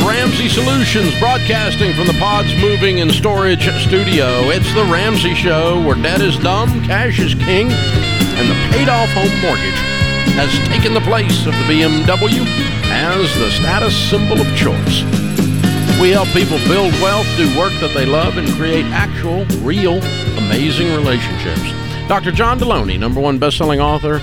Ramsey Solutions, broadcasting from the Pods Moving and Storage Studio. It's the Ramsey Show, where debt is dumb, cash is king, and the paid off home mortgage has taken the place of the BMW as the status symbol of choice. We help people build wealth, do work that they love, and create actual, real, amazing relationships. Dr. John Delony, number one best-selling author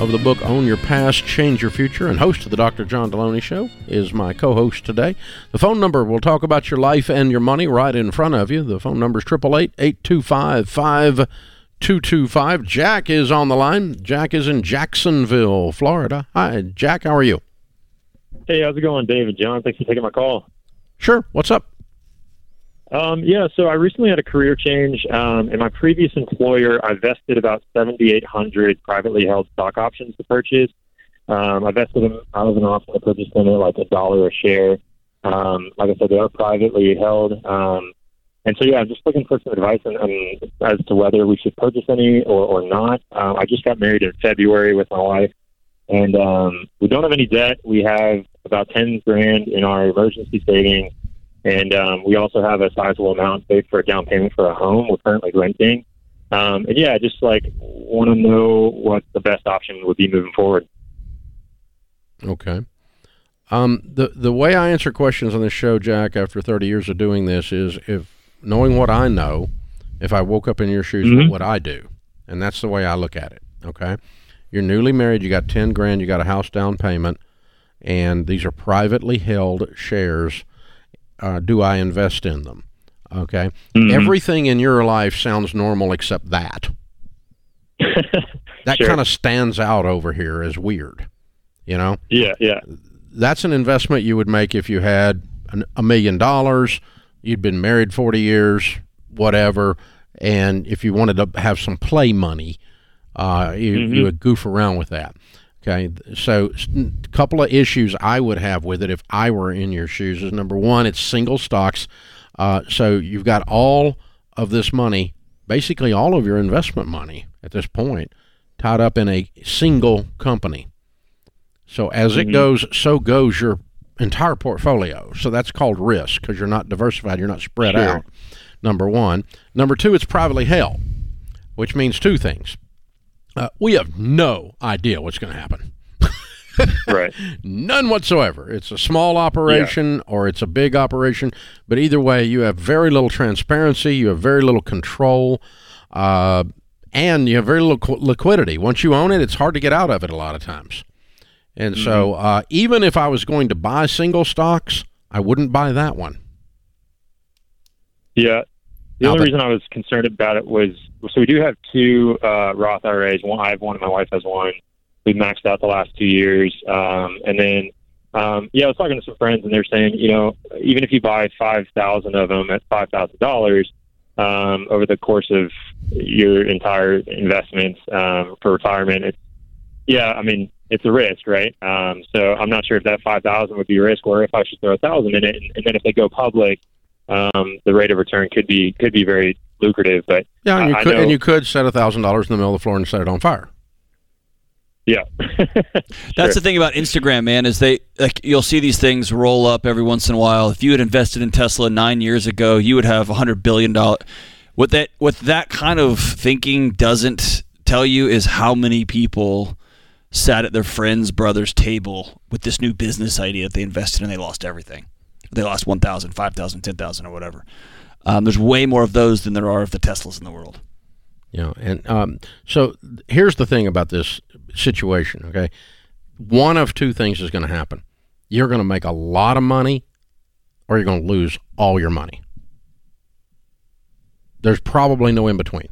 of the book Own Your Past, Change Your Future, and host of the Dr. John Delony Show, is my co host today. The phone number will talk about your life and your money right in front of you. The phone number is 888 825 5225. Jack is on the line. Jack is in Jacksonville, Florida. Hi, Jack. How are you? Hey, how's it going, David? John, thanks for taking my call. Sure. What's up? Um, yeah, so I recently had a career change. Um, in my previous employer, I vested about 7,800 privately held stock options to purchase. Um, I vested them out of an option to purchase them at like a dollar a share. Um, like I said, they are privately held. Um, and so, yeah, I'm just looking for some advice on, on, as to whether we should purchase any or, or not. Um, I just got married in February with my wife, and um, we don't have any debt. We have about 10 grand in our emergency savings and um, we also have a sizable amount saved for a down payment for a home. We're currently renting. Um, and yeah, just like want to know what the best option would be moving forward. Okay. Um, the the way I answer questions on this show, Jack, after 30 years of doing this, is if knowing what I know, if I woke up in your shoes, Mhm. what would I do? And that's the way I look at it. Okay. You're newly married. You got 10 grand. You got a house down payment, and these are privately held shares. Uh, do I invest in them? Okay. Mhm. Everything in your life sounds normal except that. That Sure. kind of stands out over here as weird. You know, yeah, yeah, that's an investment you would make if you had an, a million dollars, you'd been married 40 years, whatever, and if you wanted to have some play money, uh, you, Mhm. you would goof around with that. Okay, so a couple of issues I would have with it if I were in your shoes is number one, it's single stocks. Uh, so you've got all of this money, basically all of your investment money at this point, tied up in a single company. So as it Mhm. goes, so goes your entire portfolio. So that's called risk because you're not diversified, you're not spread Sure. out. Number one. Number two, it's privately held, which means two things. Uh, we have no idea what's going to happen. right. None whatsoever. It's a small operation or it's a big operation, but either way, you have very little transparency. You have very little control, uh, and you have very little qu- liquidity. Once you own it, it's hard to get out of it a lot of times. And so, uh, even if I was going to buy single stocks, I wouldn't buy that one. Yeah. The Now, only but- reason I was concerned about it was so we do have two uh, Roth IRAs. One, I have one, and my wife has one. We've maxed out the last two years, um, and then um, yeah, I was talking to some friends, and they're saying, you know, even if you buy five thousand of them at five thousand dollars um, over the course of your entire investments um, for retirement, it's yeah, I mean, it's a risk, right? Um, so I'm not sure if that five thousand would be a risk, or if I should throw a thousand in it, and, and then if they go public, um, the rate of return could be could be very lucrative. But Yeah, and you I- I could, and you could set a thousand dollars in the middle of the floor and set it on fire. yeah, That's the thing about Instagram, man, is they like you'll see these things roll up every once in a while. If you had invested in Tesla nine years ago, you would have a hundred billion dollar. What that what that kind of thinking doesn't tell you is how many people sat at their friend's brother's table with this new business idea that they invested in. They lost everything. They lost 1,000, 5,000, 10,000 or whatever. Um, there's way more of those than there are of the Teslas in the world. Know, and um, so here's the thing about this situation. Okay, one of two things is going to happen: you're going to make a lot of money, or you're going to lose all your money. There's probably no in between.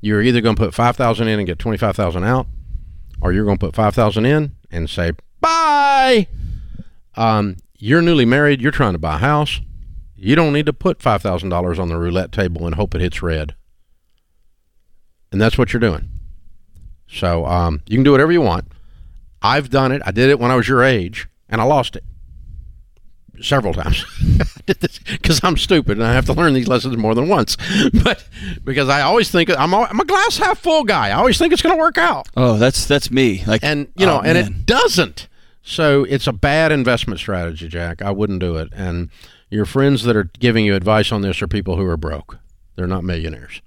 You're either going to put five thousand in and get twenty five thousand out, or you're going to put five thousand in and say bye. Um, you're newly married. You're trying to buy a house. You don't need to put five thousand dollars on the roulette table and hope it hits red and that's what you're doing. So um, you can do whatever you want. I've done it. I did it when I was your age, and I lost it several times. because I'm stupid and I have to learn these lessons more than once. But because I always think I'm, I'm a glass half full guy. I always think it's going to work out, Oh, that's that's me. Like, and you know, oh, and it doesn't. So it's a bad investment strategy, Jack. I wouldn't do it. And your friends that are giving you advice on this are people who are broke. They're not millionaires.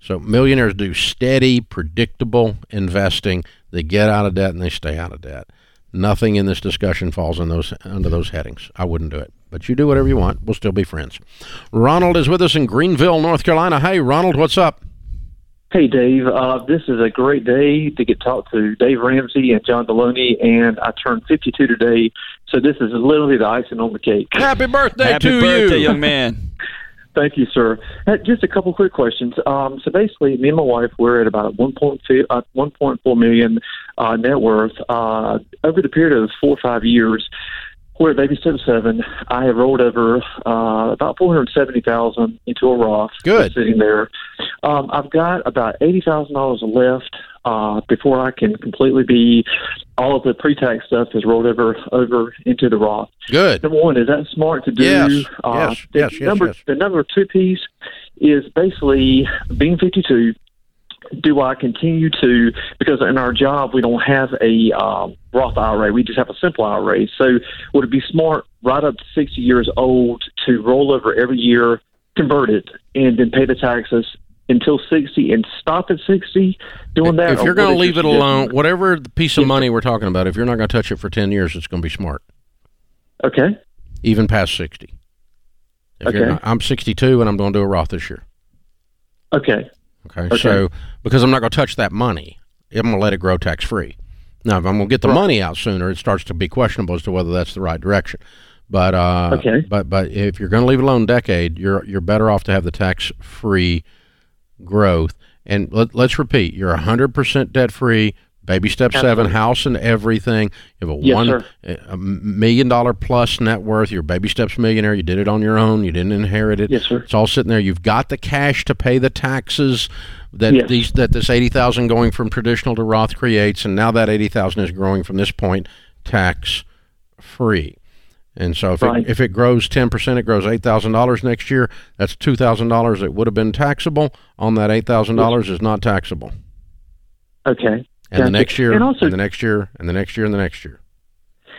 So millionaires do steady, predictable investing. They get out of debt and they stay out of debt. Nothing in this discussion falls in those under those headings. I wouldn't do it. But you do whatever you want. We'll still be friends. Ronald is with us in Greenville, North Carolina. Hey, Ronald, what's up? Hey, Dave. Uh, this is a great day to get talked to Dave Ramsey and John Delony, and I turned 52 today, so this is literally the icing on the cake. Happy birthday Happy to birthday, you, young man. Thank you, sir. Uh, just a couple quick questions. Um, so basically, me and my wife we're at about 1.4 uh, 1.4 million uh, net worth uh, over the period of four or five years. We're at baby step seven. I have rolled over uh, about four hundred seventy thousand into a Roth. Good. Sitting there. Um, I've got about eighty thousand dollars left uh, before I can completely be all of the pre-tax stuff is rolled over over into the Roth. Good. Number one, is that smart to do? Yes. Uh, Yes. the Yes. Number yes. the number two piece is basically being fifty two. Do I continue to because in our job we don't have a um, Roth IRA, we just have a simple IRA. So would it be smart right up to sixty years old to roll over every year, convert it, and then pay the taxes until sixty and stop at sixty doing that? If you're going to leave it alone, whatever the piece of money we're talking about, if you're not going to touch it for 10 years, it's going to be smart, Okay. even past 60. If Okay. not- I'm 62 and I'm going to do a Roth this year. Okay. Okay? Okay. So, because I'm not going to touch that money, I'm going to let it grow tax free. Now, if I'm going to get the Right. money out sooner, it starts to be questionable as to whether that's the right direction. But uh, Okay. but but if you're going to leave it alone a decade, you're you're better off to have the tax free growth. And let, let's repeat: you're 100 percent debt free. Baby step seven, house and everything. You have a Yes, one sir. a million dollar plus net worth. You're baby steps millionaire. You did it on your own. You didn't inherit it. Yes, sir. It's all sitting there. You've got the cash to pay the taxes that Yes. these that this eighty thousand going from traditional to Roth creates, and now that eighty thousand is growing from this point tax free. And so if Right. it, if it grows ten percent, it grows eight thousand dollars next year. That's two thousand dollars that would have been taxable on that eight thousand dollars is not taxable. Okay. And the next year, and also and the next year, and the next year, and the next year.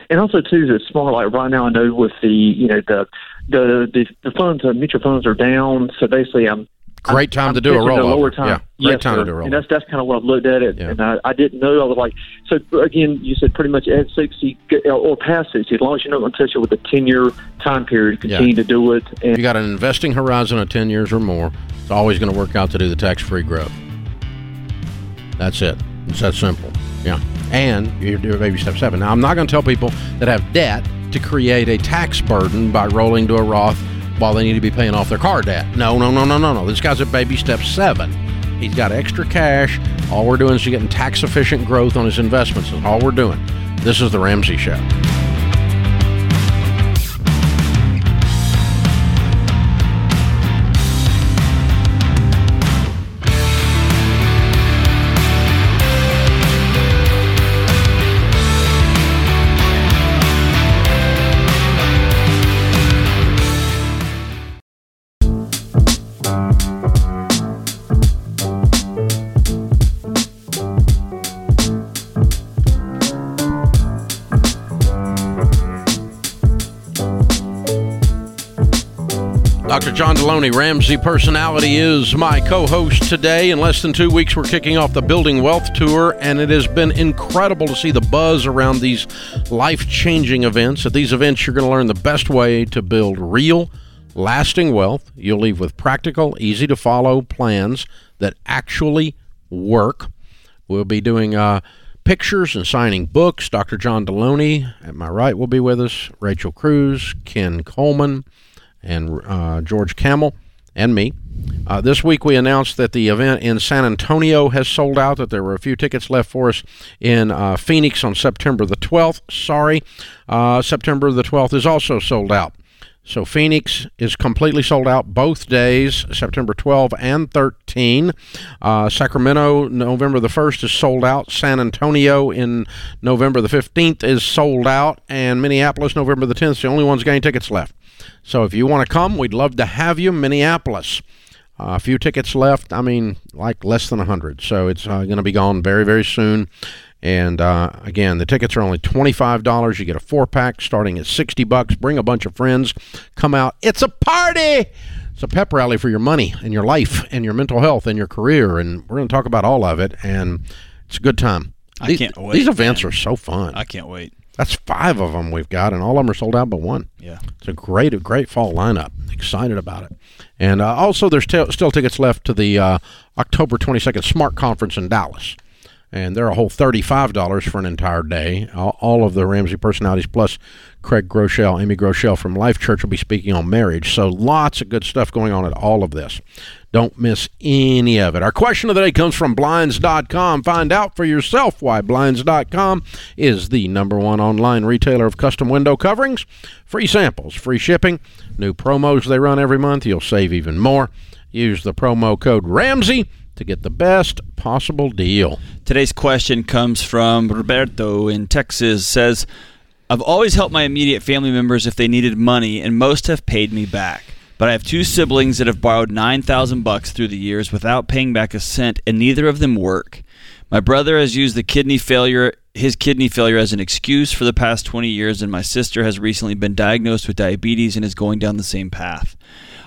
And also too, it's smart. Like right now, I know with the you know the the the, the funds, the mutual funds are down. So basically, I'm Great time I'm to do a rollover. lower time. Yeah, great Yes, time sir. to do a rollover. And that's that's kind of what I've looked at it, Yeah. and I, I didn't know. I was like, so again, you said pretty much eh, at sixty eh, or past sixty, as long as you're not going to touch it with a ten year time period, continue to do it. And you got an investing horizon of 10 years or more, it's always going to work out to do the tax free growth. That's it. It's that simple. Yeah. And you do baby step seven. Now, I'm not going to tell people that have debt to create a tax burden by rolling to a Roth while they need to be paying off their car debt. No, no, no, no, no, no. This guy's at baby step seven. He's got extra cash. All we're doing is getting tax efficient growth on his investments. That's all we're doing. This is the Ramsey Show. Dr. John Delony, Ramsey Personality, is my co host today. In less than two weeks, we're kicking off the Building Wealth Tour, and it has been incredible to see the buzz around these life changing events. At these events, you're going to learn the best way to build real, lasting wealth. You'll leave with practical, easy to follow plans that actually work. We'll be doing uh, pictures and signing books. Dr. John Delony, at my right, will be with us. Rachel Cruz, Ken Coleman and uh, George Camel and me. Uh, this week we announced that the event in San Antonio has sold out, that there were a few tickets left for us in uh, Phoenix on September the 12th. Sorry, uh, September the 12th is also sold out. So Phoenix is completely sold out both days, September 12 and 13. Uh, Sacramento, November the 1st is sold out. San Antonio in November the 15th is sold out. And Minneapolis, November the 10th is the only ones getting tickets left. So if you want to come, we'd love to have you. Minneapolis. Uh, a few tickets left. I mean, like less than 100. So it's uh, going to be gone very, very soon. And uh, again, the tickets are only $25. You get a four pack starting at 60 bucks. Bring a bunch of friends. Come out. It's a party. It's a pep rally for your money and your life and your mental health and your career. And we're going to talk about all of it. And it's a good time. I these, can't wait. These events man. are so fun. I can't wait. That's five of them we've got, and all of them are sold out but one. Yeah. It's a great, a great fall lineup. Excited about it. And uh, also, there's t- still tickets left to the uh, October 22nd Smart Conference in Dallas. And they're a whole $35 for an entire day. All, all of the Ramsey personalities, plus Craig Groeschel, Amy Groeschel from Life Church will be speaking on marriage. So lots of good stuff going on at all of this. Don't miss any of it. Our question of the day comes from Blinds.com. Find out for yourself why Blinds.com is the number one online retailer of custom window coverings. Free samples, free shipping, new promos they run every month. You'll save even more. Use the promo code Ramsey to get the best possible deal. Today's question comes from Roberto in Texas. Says, I've always helped my immediate family members if they needed money, and most have paid me back. But I have two siblings that have borrowed 9000 bucks through the years without paying back a cent, and neither of them work. My brother has used the kidney failure his kidney failure as an excuse for the past 20 years, and my sister has recently been diagnosed with diabetes and is going down the same path.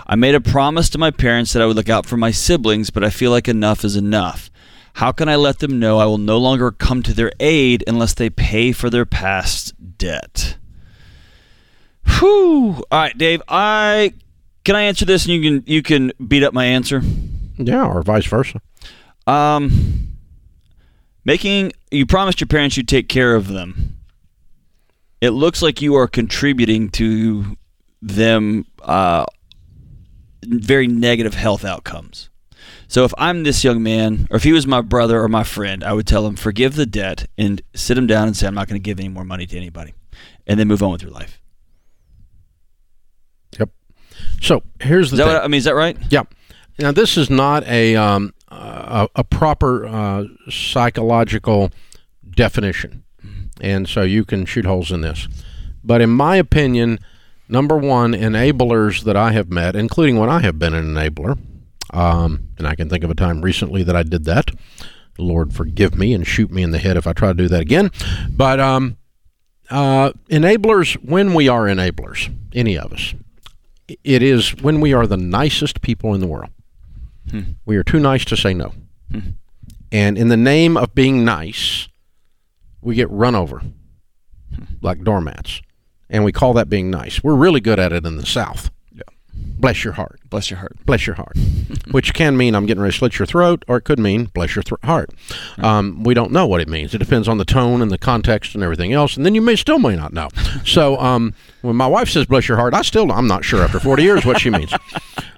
I made a promise to my parents that I would look out for my siblings, but I feel like enough is enough. How can I let them know I will no longer come to their aid unless they pay for their past debt? Whew. All right, Dave. I can I answer this, and you can you can beat up my answer. Yeah, or vice versa. Um, making you promised your parents you'd take care of them. It looks like you are contributing to them uh, very negative health outcomes. So if I'm this young man, or if he was my brother or my friend, I would tell him forgive the debt and sit him down and say I'm not going to give any more money to anybody, and then move on with your life. Yep. So here's the Is that thing. what, I mean? Is that right? Yeah. Now this is not a um, a, a proper uh, psychological definition, and so you can shoot holes in this. But in my opinion, number one, enablers that I have met, including when I have been an enabler, um, and I can think of a time recently that I did that. Lord forgive me and shoot me in the head if I try to do that again. But um, uh, enablers, when we are enablers, any of us, it is when we are the nicest people in the world. We are too nice to say no. And in the name of being nice, we get run over like doormats. And we call that being nice. We're really good at it in the South. Bless your heart. Bless your heart. Bless your heart. Which can mean I'm getting ready to slit your throat, or it could mean bless your thro- heart. Um, we don't know what it means. It depends on the tone and the context and everything else. And then you may still may not know. So um, when my wife says bless your heart, I still I'm not sure after 40 years what she means.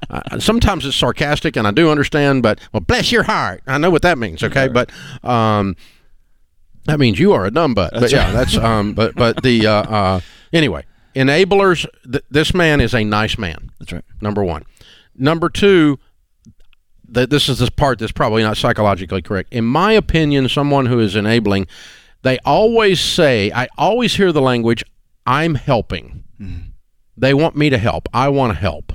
Uh, sometimes it's sarcastic, and I do understand. But well, bless your heart. I know what that means. Okay, but um, that means you are a dumb butt. but yeah, that's um, but but the uh, uh, anyway, enablers. Th- this man is a nice man. That's right. Number one. Number two. That this is this part that's probably not psychologically correct. In my opinion, someone who is enabling, they always say, I always hear the language, "I'm helping." Mm-hmm. They want me to help. I want to help.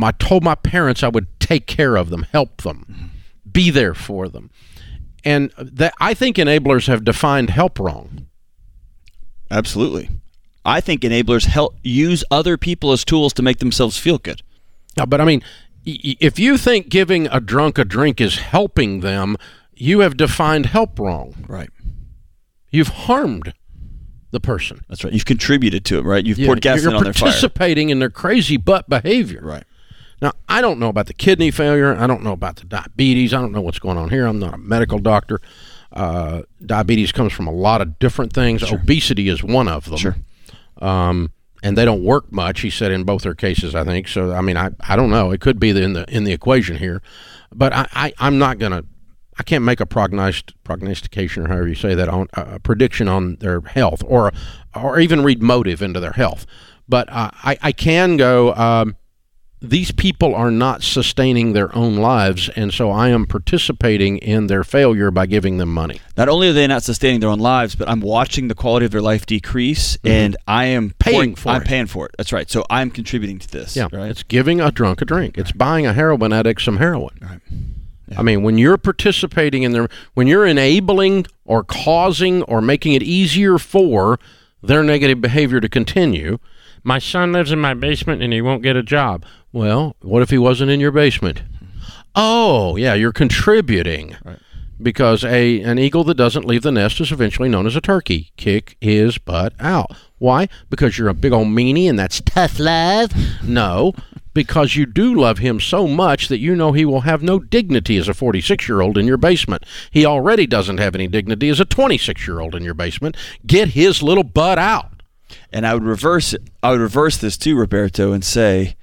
I told my parents I would take care of them, help them, mm-hmm. be there for them. And uh, that I think enablers have defined help wrong. Absolutely. I think enablers help use other people as tools to make themselves feel good. Yeah, but I mean, if you think giving a drunk a drink is helping them, you have defined help wrong. Right. You've harmed the person. That's right. You've contributed to it, right? You've Yeah, poured gasoline You're on their fire. participating in their crazy butt behavior. Right. Now, I don't know about the kidney failure. I don't know about the diabetes. I don't know what's going on here. I'm not a medical doctor. Uh, diabetes comes from a lot of different things. Obesity is one of them. Sure. Um, and they don't work much. He said in both their cases, I think. So, I mean, I, I don't know. It could be in the in the equation here, but I, I I'm not gonna. I can't make a prognost, prognostication or however you say that on a prediction on their health or or even read motive into their health. But uh, I I can go. Um, these people are not sustaining their own lives, and so I am participating in their failure by giving them money. Not only are they not sustaining their own lives, but I'm watching the quality of their life decrease, and I am Mm-hmm. Paying pouring- for I'm it. paying for it. That's right. So I'm contributing to this. Yeah, Right. it's giving a drunk a drink. It's buying a heroin addict some heroin. Right. I mean, when you're participating in their, when you're enabling or causing or making it easier for their negative behavior to continue, my son lives in my basement and he won't get a job. Well, what if he wasn't in your basement? Oh, yeah, you're contributing. Right. Because a an eagle that doesn't leave the nest is eventually known as a turkey. Kick his butt out. Why? Because you're a big old meanie and that's tough love? No, because you do love him so much that you know he will have no dignity as a 46 year old in your basement. He already doesn't have any dignity as a 26 year old in your basement. Get his little butt out. And I would reverse it. I would reverse this too, Roberto, and say,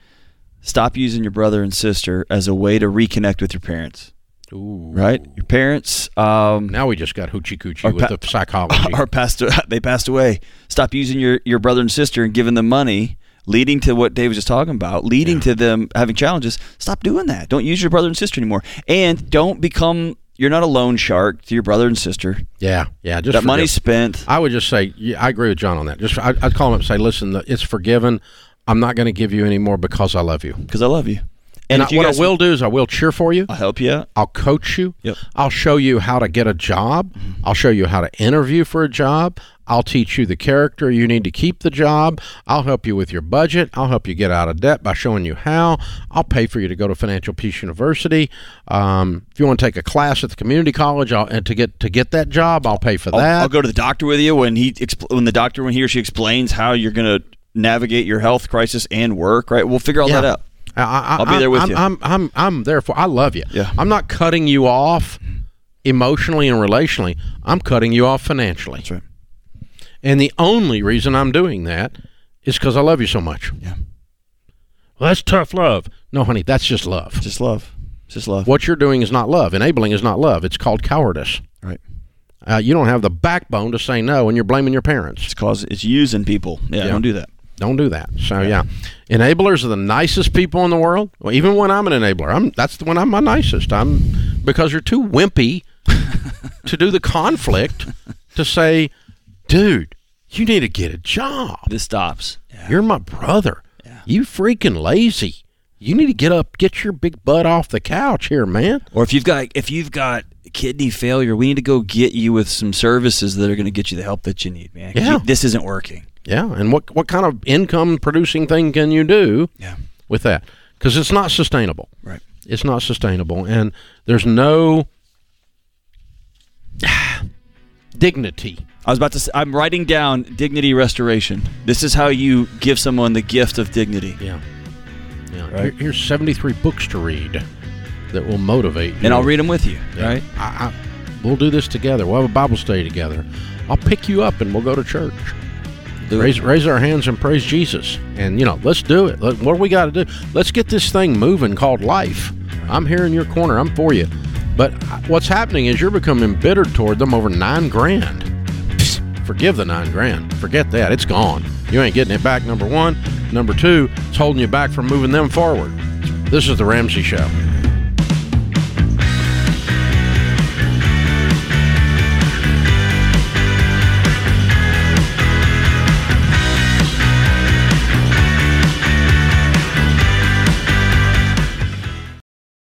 stop using your brother and sister as a way to reconnect with your parents. Ooh. Right? Your parents um, Now we just got hoochie coochie Or with pa- the psychology. are passed. They passed away. Stop using your your brother and sister and giving them money, leading to what Dave was just talking about, leading to them having challenges. Stop doing that. Don't use your brother and sister anymore, and don't become. You're not a loan shark to your brother and sister. yeah, yeah. Just that forgive- money's spent. I would just say, yeah, I agree with John on that. Just I, I'd call him up and say, listen, the- it's forgiven. I'm not going to give you any more because I love you. because I love you. And, if I, you what I will do is I will cheer for you. I'll help you out. I'll coach you. Yep. I'll show you how to get a job. I'll show you how to interview for a job. I'll teach you the character you need to keep the job. I'll help you with your budget. I'll help you get out of debt by showing you how. I'll pay for you to go to Financial Peace University. Um, if you want to take a class at the community college, I'll, and to get to get that job, I'll pay for I'll, that. I'll go to the doctor with you when he when the doctor when he or she explains how you're going to navigate your health crisis and work. Right, we'll figure all Yeah. that out. I, I, I'll be there with I'm, you. I'm, I'm, I'm there for. I love you. Yeah. I'm not cutting you off emotionally and relationally. I'm cutting you off financially. That's right. And the only reason I'm doing that is because I love you so much. Yeah. Well, that's tough love. No, honey, that's just love. Just love. Just love. What you're doing is not love. Enabling is not love. It's called cowardice. Right. Uh, you don't have the backbone to say no, and you're blaming your parents. It's cause it's using people. Yeah, Yeah. don't do that. Don't do that. So yeah. enablers are the nicest people in the world. Well, even when I'm an enabler, I'm that's when I'm my nicest. I'm because you're too wimpy to do the conflict to say, dude, you need to get a job. This stops. Yeah. You're my brother. Yeah. You freaking lazy. You need to get up, get your big butt off the couch here, man. Or if you've got if you've got kidney failure, we need to go get you with some services that are going to get you the help that you need, man. Yeah. you- this isn't working. Yeah, and what what kind of income producing thing can you do Yeah. with that? Because it's not sustainable. Right. It's not sustainable, and there's no dignity. I was about to. Say, I'm writing down dignity restoration. This is how you give someone the gift of dignity. Yeah, yeah. Right. Here- here's 73 books to read that will motivate. You. And. I'll read them with you. Yeah. Right. I, I, we'll do this together. We'll have a Bible study together. I'll pick you up and we'll go to church. Do it. raise raise our hands and praise Jesus. And you know, let's do it. Let- What do we got to do? Let's get this thing moving called life. I'm here in your corner. I'm for you. But what's happening is you're becoming embittered toward them over nine grand. Psst, Forgive the nine grand. Forget that. It's gone. You ain't getting it back. Number one. Number two. It's holding you back from moving them forward. This is the Ramsey Show.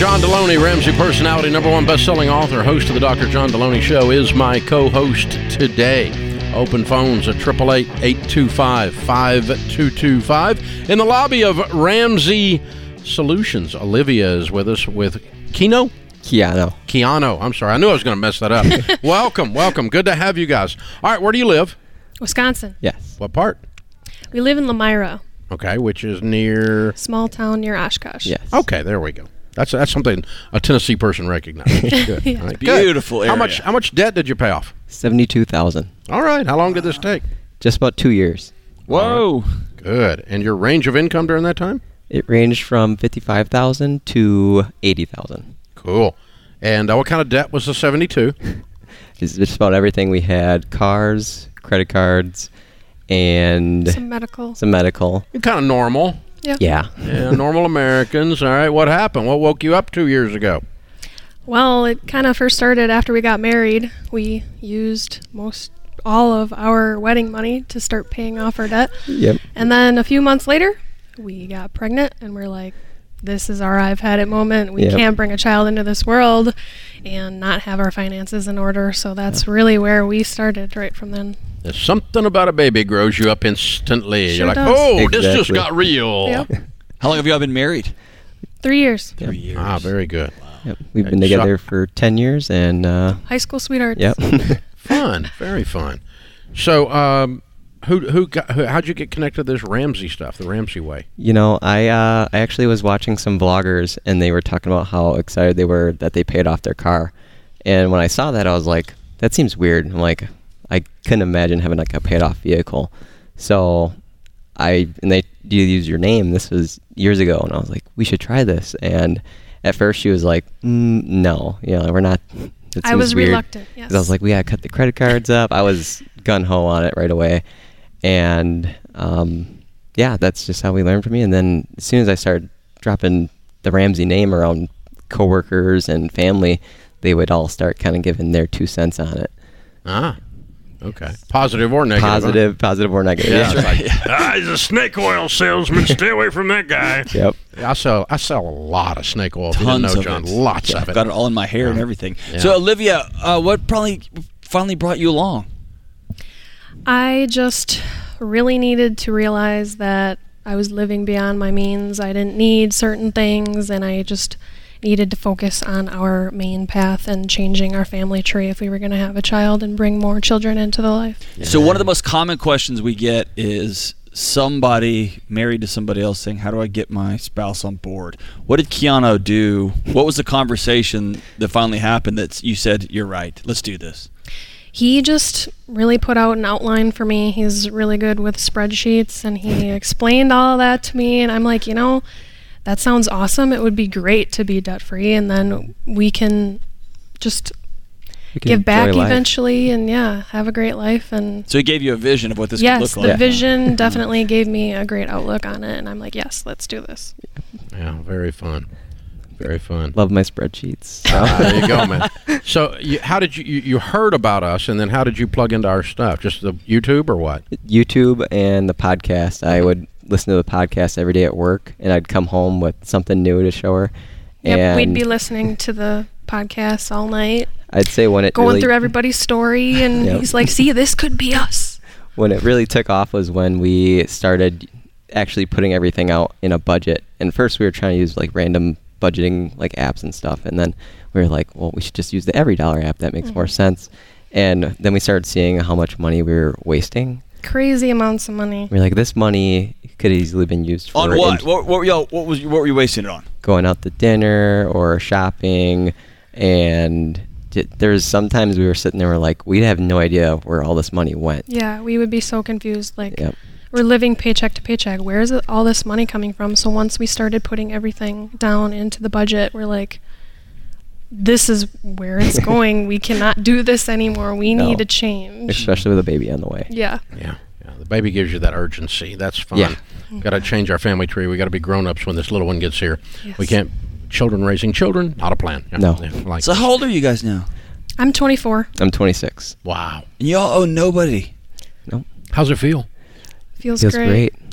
John Delony, Ramsey personality, number one best-selling author, host of the Dr. John Delony Show, is my co-host today. Open phones at 888-825-5225. In the lobby of Ramsey Solutions, Olivia is with us with Kino? Keanu. Keanu. I'm sorry. I knew I was going to mess that up. welcome, welcome. Good to have you guys. All right, where do you live? Wisconsin. Yes. What part? We live in Lamira, Okay, which is near. small town near Oshkosh. Yes. Okay, there we go. That's that's something a Tennessee person recognizes. Good. Yeah. All right, good. Beautiful How much how much debt did you pay off? Seventy-two thousand. All right. How long did this take? Just about two years. Whoa. Good. And your range of income during that time? It ranged from fifty-five thousand to eighty thousand. Cool. And uh, what kind of debt was the 72? It's just about everything we had: cars, credit cards, and Some medical. some medical. kind of normal. Yeah. Yeah, normal Americans. All right. What happened? What woke you up two years ago? Well, it kind of first started after we got married. We used most all of our wedding money to start paying off our debt. Yep. And then a few months later, we got pregnant and we're like, this is our I've had it moment. We Yep. can't bring a child into this world and not have our finances in order. So that's really where we started right from then. There's something about a baby grows you up instantly. Sure You're like, does. oh, this just got real. Yep. How long have y'all been married? Three years. Three years. Ah, very good. Yep. We've And been so- together for ten years, and uh, High school sweethearts. yep. Fun, very fun. So, um, who who got? Who, how'd you get connected to this Ramsey stuff, the Ramsey way? You know, I uh, I actually was watching some vloggers, and they were talking about how excited they were that they paid off their car. And when I saw that, I was like, that seems weird. I'm like, I couldn't imagine having like a paid off vehicle. So I and they do you use your name. This was years ago, and I was like, we should try this. And at first, she was like, mm, no, you know, we're not. It I was weird. reluctant. Yes. 'Cause I was like, we gotta cut the credit cards up. I was gun ho on it right away, and um, yeah, that's just how we learned from me. And then as soon as I started dropping the Ramsey name around coworkers and family, they would all start kind of giving their two cents on it, Ah, okay, positive or negative? huh? positive, positive or negative. Yeah, Yeah. it's like, ah, he's a snake oil salesman. Stay away from that guy. Yep. I sell I sell a lot of snake oil. If you Tons know, of John, it. lots Yeah, of I've it. got it all in my hair and everything. Yeah. So, Olivia, uh, what probably finally brought you along? I just really needed to realize that I was living beyond my means. I didn't need certain things, and I just needed to focus on our main path and changing our family tree if we were going to have a child and bring more children into the life. So, one of the most common questions we get is somebody married to somebody else saying, How do I get my spouse on board? What did Keanu do? What was the conversation that finally happened that you said, You're right, let's do this? He just really put out an outline for me. He's really good with spreadsheets, and he explained all of that to me. And I'm like, you know, that sounds awesome. It would be great to be debt free, and then we can just We can give back life. eventually and yeah have a great life and So, he gave you a vision of what this yes could look like. the like. vision definitely gave me a great outlook on it and i'm like yes let's do this Yeah, very fun, very fun. Love my spreadsheets. Ah, there you go, man. So, you, how did you, you you heard about us, and then how did you plug into our stuff? Just the YouTube or what? YouTube and the podcast. I would listen to the podcast every day at work, and I'd come home with something new to show her. yep we'd be listening to the podcast all night I'd say when it going really, through everybody's story and Yep. he's like see this could be us when it really took off was when we started actually putting everything out in a budget. And first we were trying to use like random budgeting like apps and stuff, and then we were like, well, we should just use the EveryDollar app. That makes mm-hmm. more sense. And then we started seeing how much money we were wasting. Crazy amounts of money. We are like, this money could easily been used for On what? in- What, what, yo, what, was, what were you wasting it on? going out to dinner or shopping and there's sometimes we were sitting there we're like we have no idea where all this money went. Yeah we would be so confused like yep. we're living paycheck to paycheck. Where is all this money coming from? So once we started putting everything down into the budget we're like this is where it's going we cannot do this anymore we No. need a change especially with a baby on the way yeah Yeah, yeah. The baby gives you that urgency. That's fun. Yeah. Got to change our family tree. We got to be grown ups when this little one gets here. Yes. We can't. Children raising children, not a plan. Yeah, No. yeah, like So, how old are you guys now? i'm 24 i'm 26 wow. And y'all owe nobody. Nope. How's it feel? feels, feels great, great,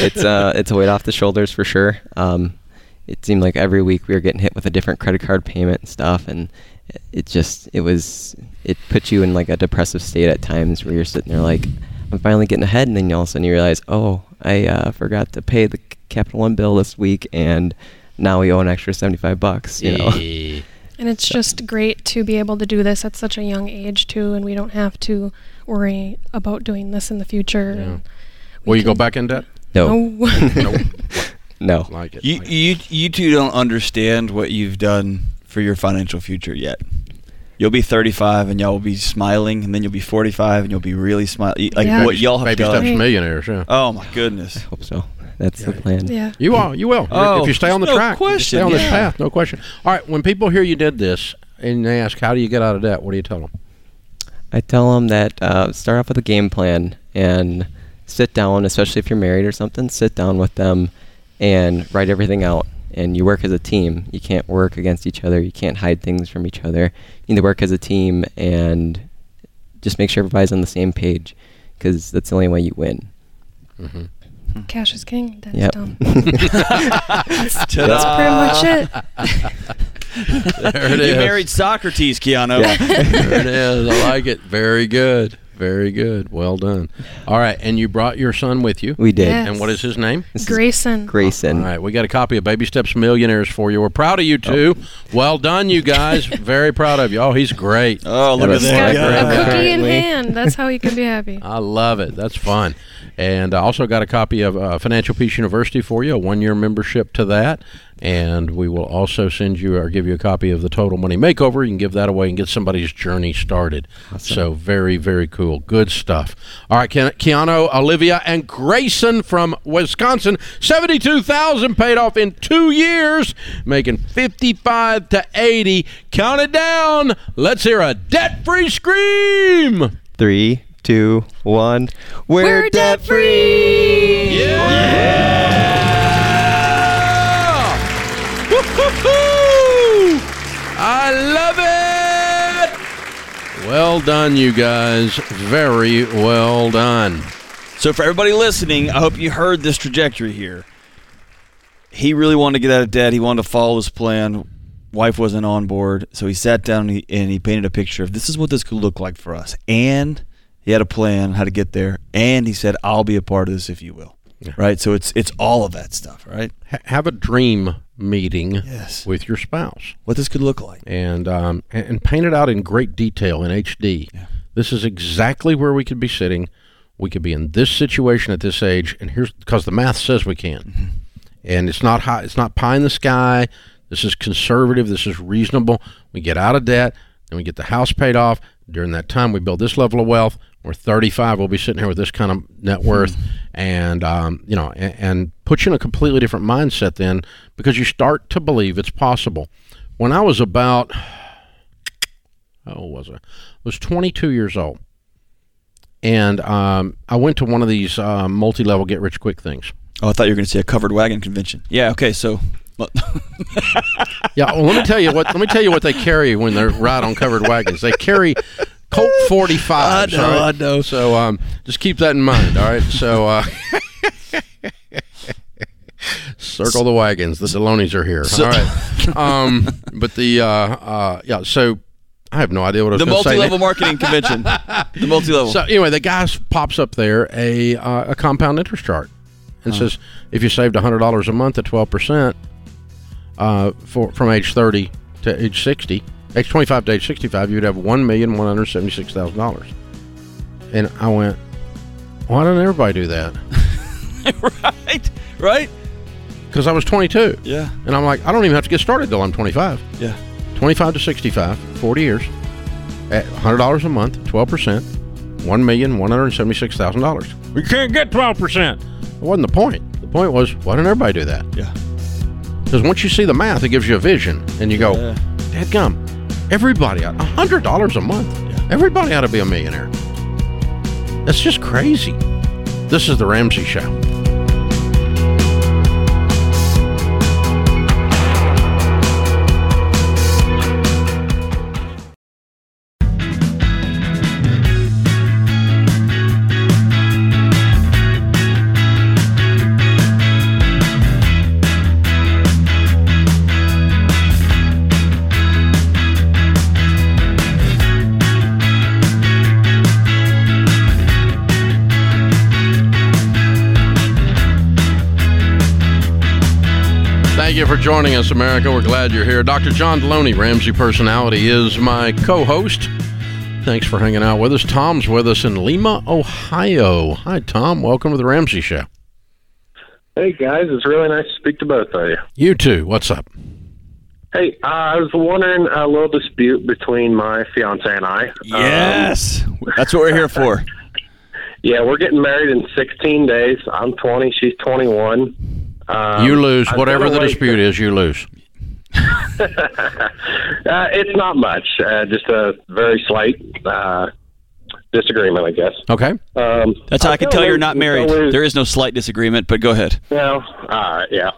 it's uh it's a weight off the shoulders for sure um it seemed like every week we were getting hit with a different credit card payment and stuff and it- it just it was it put you in like a depressive state at times where you're sitting there like i'm finally getting ahead and then all of a sudden you realize oh i uh, forgot to pay the capital one bill this week and now we owe an extra 75 bucks you know and it's just great to be able to do this at such a young age too and we don't have to worry about doing this in the future Yeah. we Will you go back in debt? no no No. No. Like it. You like it. you you two don't understand what you've done for your financial future yet. You'll be 35 and y'all will be smiling, and then you'll be 45 and you'll be really smiling. Like Yeah. what y'all have Baby done. steps millionaires. Yeah. Oh my goodness. Hope so. That's the plan. Yeah. You are. You will. Oh, if you stay on the no track, question, stay on this yeah. path. No question. All right. When people hear you did this and they ask, "How do you get out of debt?" What do you tell them? I tell them that uh, start off with a game plan and sit down, especially if you're married or something. Sit down with them and write everything out. And you work as a team. You can't work against each other. You can't hide things from each other. You need to work as a team and just make sure everybody's on the same page, because that's the only way you win. Mm-hmm. Hmm. Cash is king. That's Yep. dumb. Ta-da. That's pretty much it. There it You is. married Socrates, Keanu. there it is. I like it. Very good. Very good. Well done. All right. And you brought your son with you. We did. Yeah. And what is his name? This Grayson. Grayson. All right, we got a copy of Baby Steps Millionaires for you. We're proud of you two. Well done, you guys. Very proud of you. Oh, he's great. Oh, look at a that. Got Right, a cookie in hand. That's how you can be happy. I love it. That's fun. And I also got a copy of uh, Financial Peace University for you, a one year membership to that. And we will also send you or give you a copy of the Total Money Makeover. You can give that away and get somebody's journey started. So, very, very cool. Good stuff. All right, Ke- Keanu, Olivia, and Grayson from Wisconsin. 72000 paid off in two years, making 55 to 80. Count it down. Let's hear a debt free scream. Three, two, one. We're, We're debt debt free. Yeah! I love it! Well done, you guys. Very well done. So for everybody listening, I hope you heard this trajectory here. He really wanted to get out of debt. He wanted to follow his plan. Wife wasn't on board, so he sat down and he, and he painted a picture of this is what this could look like for us. And he had a plan how to get there. And he said, "I'll be a part of this if you will." Right. So it's it's all of that stuff. Right. Ha- have a dream meeting Yes. with your spouse What this could look like. and, um, and and paint it out in great detail in HD. This is exactly where we could be sitting. We could be in this situation at this age, and here's because the math says we can. and it's not high, it's not pie in the sky. This is conservative. This is reasonable. We get out of debt, then we get the house paid off. During that time, we build this level of wealth. We're 35. We'll be sitting here with this kind of net worth, and um, you know, and, and put you in a completely different mindset then, because you start to believe it's possible. When I was about, how old was I? I was 22 years old, and um, I went to one of these uh, multi-level get-rich-quick things. Oh, I thought you were going to say a covered wagon convention. Yeah. Okay. So. Yeah, well, let me tell you what. Let me tell you what they carry when they're ride on covered wagons. They carry Colt 45. I know, right? I know. So um, just keep that in mind. All right. So uh, circle the wagons. The Delonys are here. all right. Um, but the uh, uh, yeah. So I have no idea what I was the multi-level marketing convention. The multi-level. So anyway, the guy pops up there a uh, a compound interest chart and says if you saved hundred dollars a month at twelve percent uh, for from age thirty to age sixty, age twenty five to age sixty five, you'd have one million one hundred seventy six thousand dollars. And I went, why doesn't everybody do that? right. Right. Because I was twenty two, Yeah. and I'm like, I don't even have to get started till I'm twenty five. Yeah. 25 to 65, 40 years, at $100 a month, 12%, $1,176,000. We can't get 12%. It wasn't the point. The point was, why didn't everybody do that? Yeah. Because once you see the math, it gives you a vision, and you go, Yeah. Dadgum, everybody, ought- $100 a month, everybody ought to be a millionaire. That's just crazy. This is The Ramsey Show. Thank you for joining us, America. We're glad you're here. Dr. John Delony, Ramsey Personality, is my co host. Thanks for hanging out with us. Tom's with us in Lima, Ohio. Hi, Tom. Welcome to the Ramsey Show. Hey guys, it's really nice to speak to both of you. You too. What's up? Hey, uh, I was wondering a little dispute between my fiance and I. Yes, um, that's what we're here for. Yeah, we're getting married in 16 days. I'm 20, she's 21. Um, you lose. Whatever the dispute is, you lose. uh, it's not much. Uh, just a very slight uh, disagreement, I guess. Okay. Um, That's how I, I can tell you're not married. Always, there is no slight disagreement, but go ahead. No. All right. Yeah.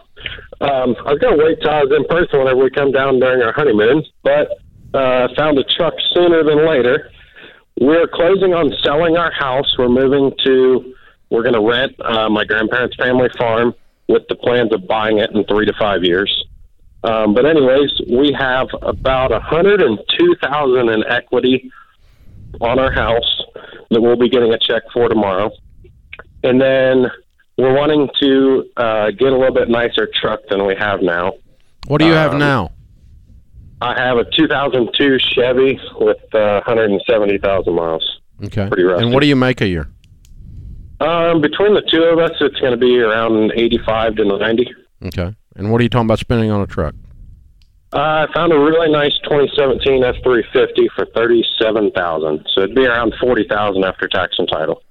Um, I was going to wait till I was in person whenever we come down during our honeymoon, but uh, found a truck sooner than later. We're closing on selling our house. We're moving to, we're going to rent uh, my grandparents' family farm with the plans of buying it in three to five years. Um, but anyways, we have about a hundred and two thousand in equity on our house that we'll be getting a check for tomorrow, and then we're wanting to uh, get a little bit nicer truck than we have now. What do you have um, now? I have a 2002 Chevy with uh, 170,000 miles. Okay. Pretty rough. And what do you make a year? Um, between the two of us, it's going to be around 85 to 90. Okay. And what are you talking about spending on a truck? Uh, I found a really nice 2017 F350 for 37000 So it'd be around 40000 after tax and title.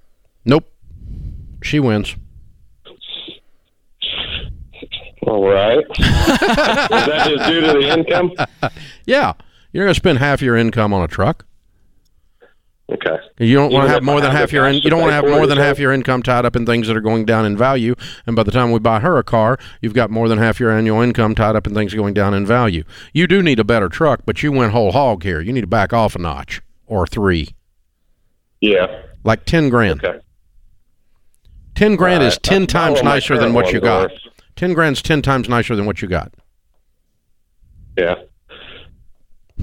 Nope. She wins. All right. Is that just due to the income? Yeah. You're going to spend half your income on a truck. Okay. You don't want to have more than half your in, you don't want to have more than half your income tied up in things that are going down in value. And by the time we buy her a car, you've got more than half your annual income tied up in things going down in value. You do need a better truck, but you went whole hog here. You need to back off a notch or three. Yeah. Like ten grand. Okay. Ten grand right. is ten times nicer than what you got. Ten grand's ten times nicer than what you got. Yeah.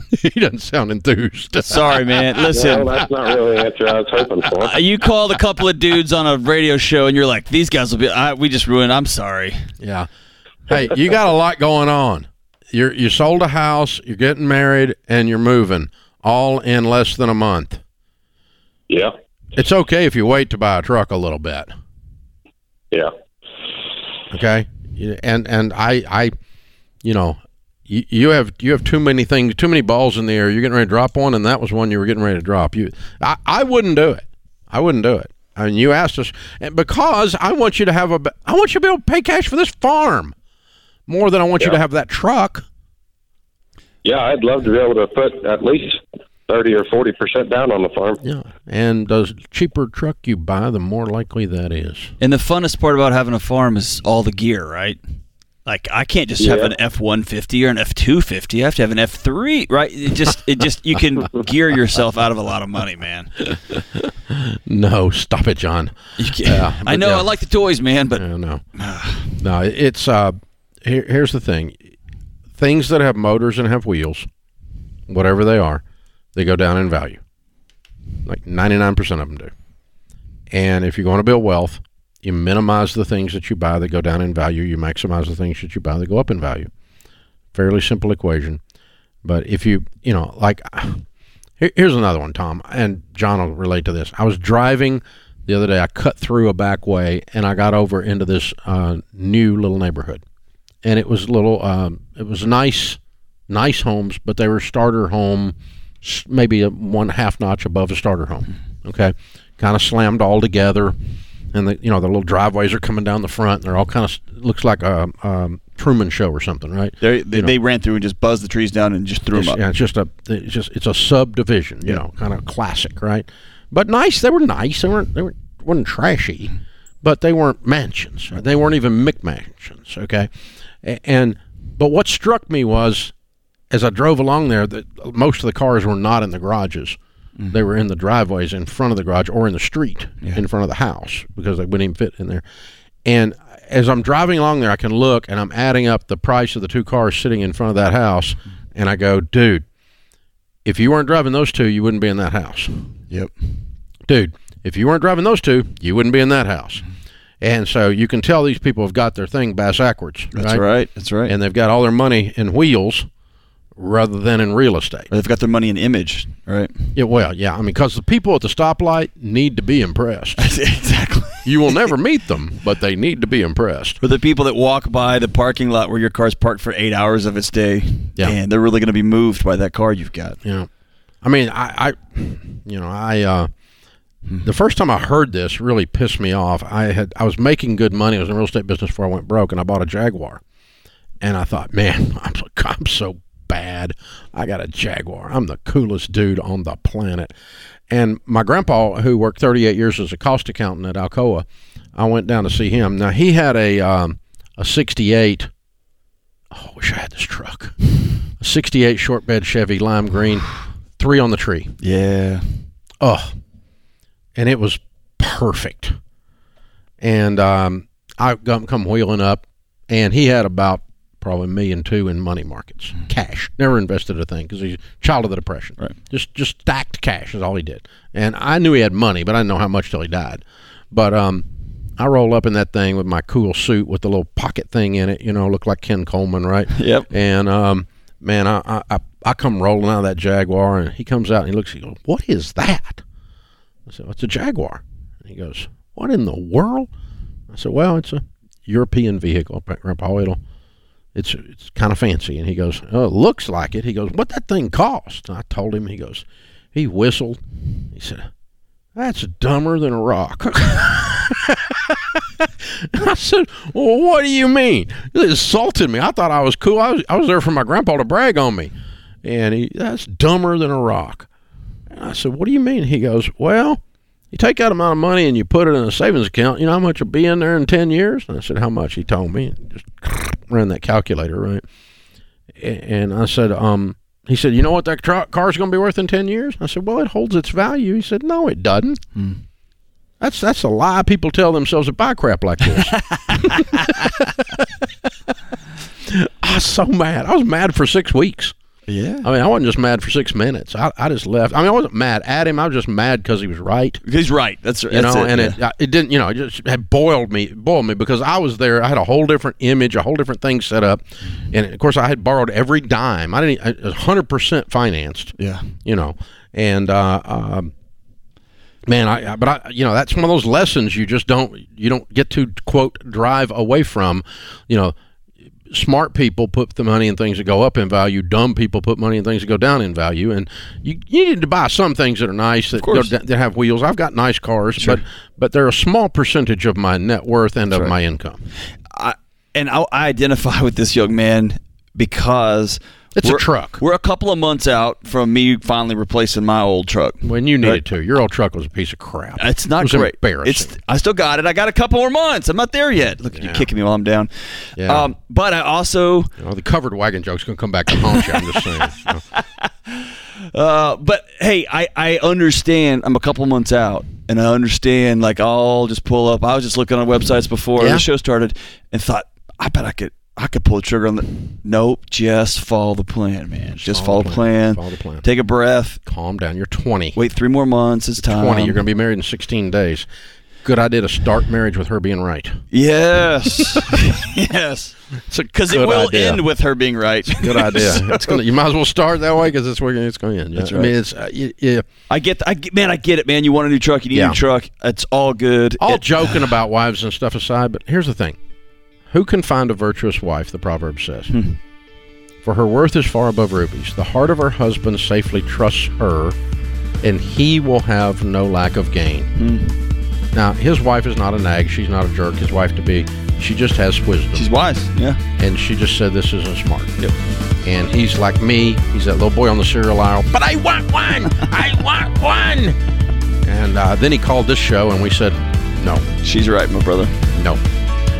he doesn't sound enthused. Sorry, man. Listen, well, that's not really the answer I was hoping for. Uh, you called a couple of dudes on a radio show, and you're like, "These guys will be." I, we just ruined. I'm sorry. Yeah. Hey, you got a lot going on. You're you sold a house, you're getting married, and you're moving, all in less than a month. Yeah. It's okay if you wait to buy a truck a little bit. Yeah. Okay. And and I I, you know, you, you have you have too many things, too many balls in the air. You're getting ready to drop one, and that was one you were getting ready to drop. You, I, I wouldn't do it. I wouldn't do it. I mean, you asked us, and because I want you to have a, I want you to be able to pay cash for this farm more than I want yeah. you to have that truck. Yeah, I'd love to be able to put at least thirty or forty percent down on the farm. Yeah, and the cheaper truck you buy, the more likely that is. And the funnest part about having a farm is all the gear, right? Like I can't just yeah. have an F one fifty or an F two fifty. I have to have an F three, right? It just it just you can gear yourself out of a lot of money, man. No, stop it, John. Yeah, I know yeah. I like the toys, man, but no, no, no. It's uh, here, here's the thing: things that have motors and have wheels, whatever they are, they go down in value. Like ninety nine percent of them do. And if you're going to build wealth, you minimize the things that you buy that go down in value. You maximize the things that you buy that go up in value. Fairly simple equation. But if you, you know, like, here's another one, Tom, and John will relate to this. I was driving the other day. I cut through a back way and I got over into this uh, new little neighborhood, and it was little. Um, it was nice, nice homes, but they were starter home, maybe a one half notch above a starter home. Okay, kind of slammed all together and the you know the little driveways are coming down the front. And they're all kind of looks like a, a Truman Show or something, right? They they, they ran through and just buzzed the trees down and just threw them up. Yeah, it's just a it's just it's a subdivision, you yeah. know, kind of classic, right? But nice. They were nice. They weren't they were, weren't trashy, but they weren't mansions. Right? They weren't even McMansions. Okay, and but what struck me was as I drove along there that most of the cars were not in the garages. Mm-hmm. They were in the driveways in front of the garage or in the street yeah. in front of the house because they wouldn't even fit in there. And as I'm driving along there, I can look and I'm adding up the price of the two cars sitting in front of that house, and I go, dude, if you weren't driving those two, you wouldn't be in that house. Yep. Dude, if you weren't driving those two, you wouldn't be in that house. And so you can tell these people have got their thing bass backwards. That's right. right. That's right. And they've got all their money in wheels rather than in real estate. They've got their money in image, right? Yeah, well, yeah. I mean, because the people at the stoplight need to be impressed. exactly. You will never meet them, but they need to be impressed. For the people that walk by the parking lot where your car's parked for eight hours of its day, Yeah. and they're really going to be moved by that car you've got. Yeah. I mean, I, I you know, I, uh, the first time I heard this really pissed me off. I had, I was making good money. I was in real estate business before I went broke, and I bought a Jaguar. And I thought, man, I'm so, I'm so bad. I got a Jaguar. I'm the coolest dude on the planet. And my grandpa, who worked 38 years as a cost accountant at Alcoa, I went down to see him. Now he had a um, a 68. Oh, I wish I had this truck. A 68 short bed Chevy lime green, three on the tree. Yeah. Oh, and it was perfect. And um, I come, come wheeling up, and he had about probably a million two in money markets, cash. Never invested a thing because he's a child of the depression. Right. Just just stacked cash is all he did. And I knew he had money, but I didn't know how much till he died. But um, I roll up in that thing with my cool suit with the little pocket thing in it. You know, look like Ken Coleman, right? Yep. And um, man, I, I I come rolling out of that Jaguar, and he comes out and he looks. He goes, "What is that?" I said, "It's a Jaguar." And he goes, "What in the world?" I said, "Well, it's a European vehicle, Grandpa. It'll, it's it's kind of fancy." And he goes, "Oh, it looks like it." He goes, "What that thing cost?" And I told him. He goes, he whistled. He said, "That's dumber than a rock." I said, "Well, what do you mean?" It insulted me. I thought I was cool. I was I was there for my grandpa to brag on me, and he that's dumber than a rock. And I said, "What do you mean?" He goes, "Well." You take that amount of money and you put it in a savings account. You know how much will be in there in ten years? And I said, "How much?" He told me. And Just ran that calculator, right? And I said, "Um." He said, "You know what that car car's going to be worth in ten years?" I said, "Well, it holds its value." He said, "No, it doesn't." That's that's a lie people tell themselves that buy crap like this. I was so mad. I was mad for six weeks. Yeah. I mean, I wasn't just mad for six minutes. I, I just left. I mean, I wasn't mad at him. I was just mad because he was right. He's right. That's You that's know, it, and yeah. it it didn't. You know, it just had boiled me, boiled me because I was there. I had a whole different image, a whole different thing set up, and of course, I had borrowed every dime. I didn't. I was hundred percent financed yeah. you know and uh, um, man I, I but i you know that's one of those lessons you just don't you don't get to quote drive away from you know smart people put the money in things that go up in value. Dumb people put money in things that go down in value. And you, you need to buy some things that are nice that, that have wheels. I've got nice cars but but they're a small percentage of my net worth and of right. my income. I, and I, I identify with this young man because It's a we're- truck. We're a couple of months out from me finally replacing my old truck. when you needed Right. to your old truck was a piece of crap It's not it great. embarrassing It's I still got it. I got a couple more months. I'm not there yet. Look at you kicking me while I'm down. Yeah. Um, but I also, you know, the covered wagon joke's gonna come back to haunt you i'm just saying know. uh, but hey, I I understand. I'm a couple months out, and I understand. Like I'll just pull up. I was just looking on websites before Yeah. the show started, and thought I bet I could. I could pull the trigger on the. Nope, just follow the plan, man. Just, follow, the plan. Follow the plan. Take a breath. calm down. You're 20. Wait three more months. It's time. 20. You're going to be married in 16 days. Good idea to start marriage with her being right. Yes. yes. Because it will idea. end with her being right. Good idea. it's gonna. You might as well start that way because it's where it's going to end. That's right. I mean, it's uh, yeah. I get, I get, man, I get it, man. You want a new truck, you need a new truck. It's all good. All It- joking about wives and stuff aside, but here's the thing: Who can find a virtuous wife? The proverb says. Hmm. For her worth is far above rubies. The heart of her husband safely trusts her, and he will have no lack of gain. Hmm. Now, his wife is not a nag. She's not a jerk. His wife to be. She just has wisdom. She's wise. Yeah. and she just said this isn't smart. Yep. And he's like me. He's that little boy on the cereal aisle. But I want one. I want one. And uh, then he called this show, and we said, no, She's right, my brother. no.